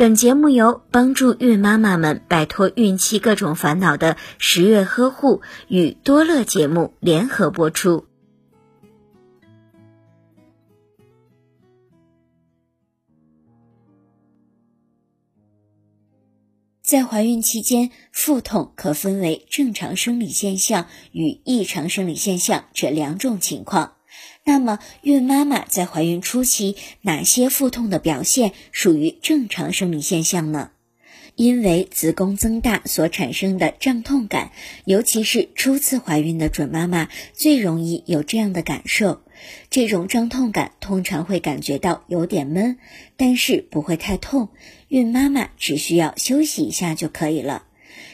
本节目由帮助孕妈妈们摆脱孕期各种烦恼的十月呵护与多乐节目联合播出。在怀孕期间，腹痛可分为正常生理现象与异常生理现象这两种情况。那么，孕妈妈在怀孕初期，哪些腹痛的表现属于正常生理现象呢？因为子宫增大所产生的胀痛感，尤其是初次怀孕的准妈妈最容易有这样的感受。这种胀痛感通常会感觉到有点闷，但是不会太痛，孕妈妈只需要休息一下就可以了。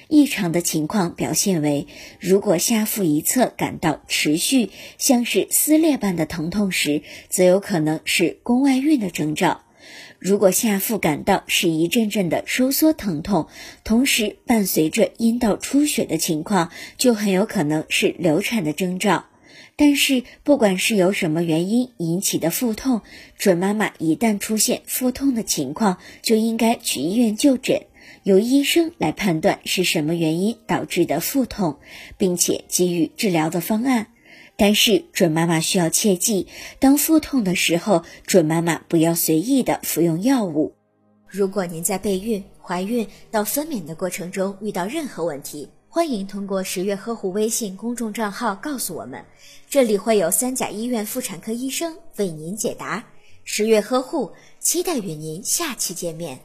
异常的情况表现为，如果下腹一侧感到持续像是撕裂般的疼痛时，则有可能是宫外孕的征兆；如果下腹感到是一阵阵的收缩疼痛，同时伴随着阴道出血的情况，就很有可能是流产的征兆。但是，不管是由什么原因引起的腹痛，准妈妈一旦出现腹痛的情况，就应该去医院就诊。由医生来判断是什么原因导致的腹痛，并且给予治疗的方案。但是准妈妈需要切记，当腹痛的时候，准妈妈不要随意的服用药物。如果您在备孕、怀孕到分娩的过程中遇到任何问题，欢迎通过十月呵护微信公众账号告诉我们，这里会有三甲医院妇产科医生为您解答。十月呵护，期待与您下期见面。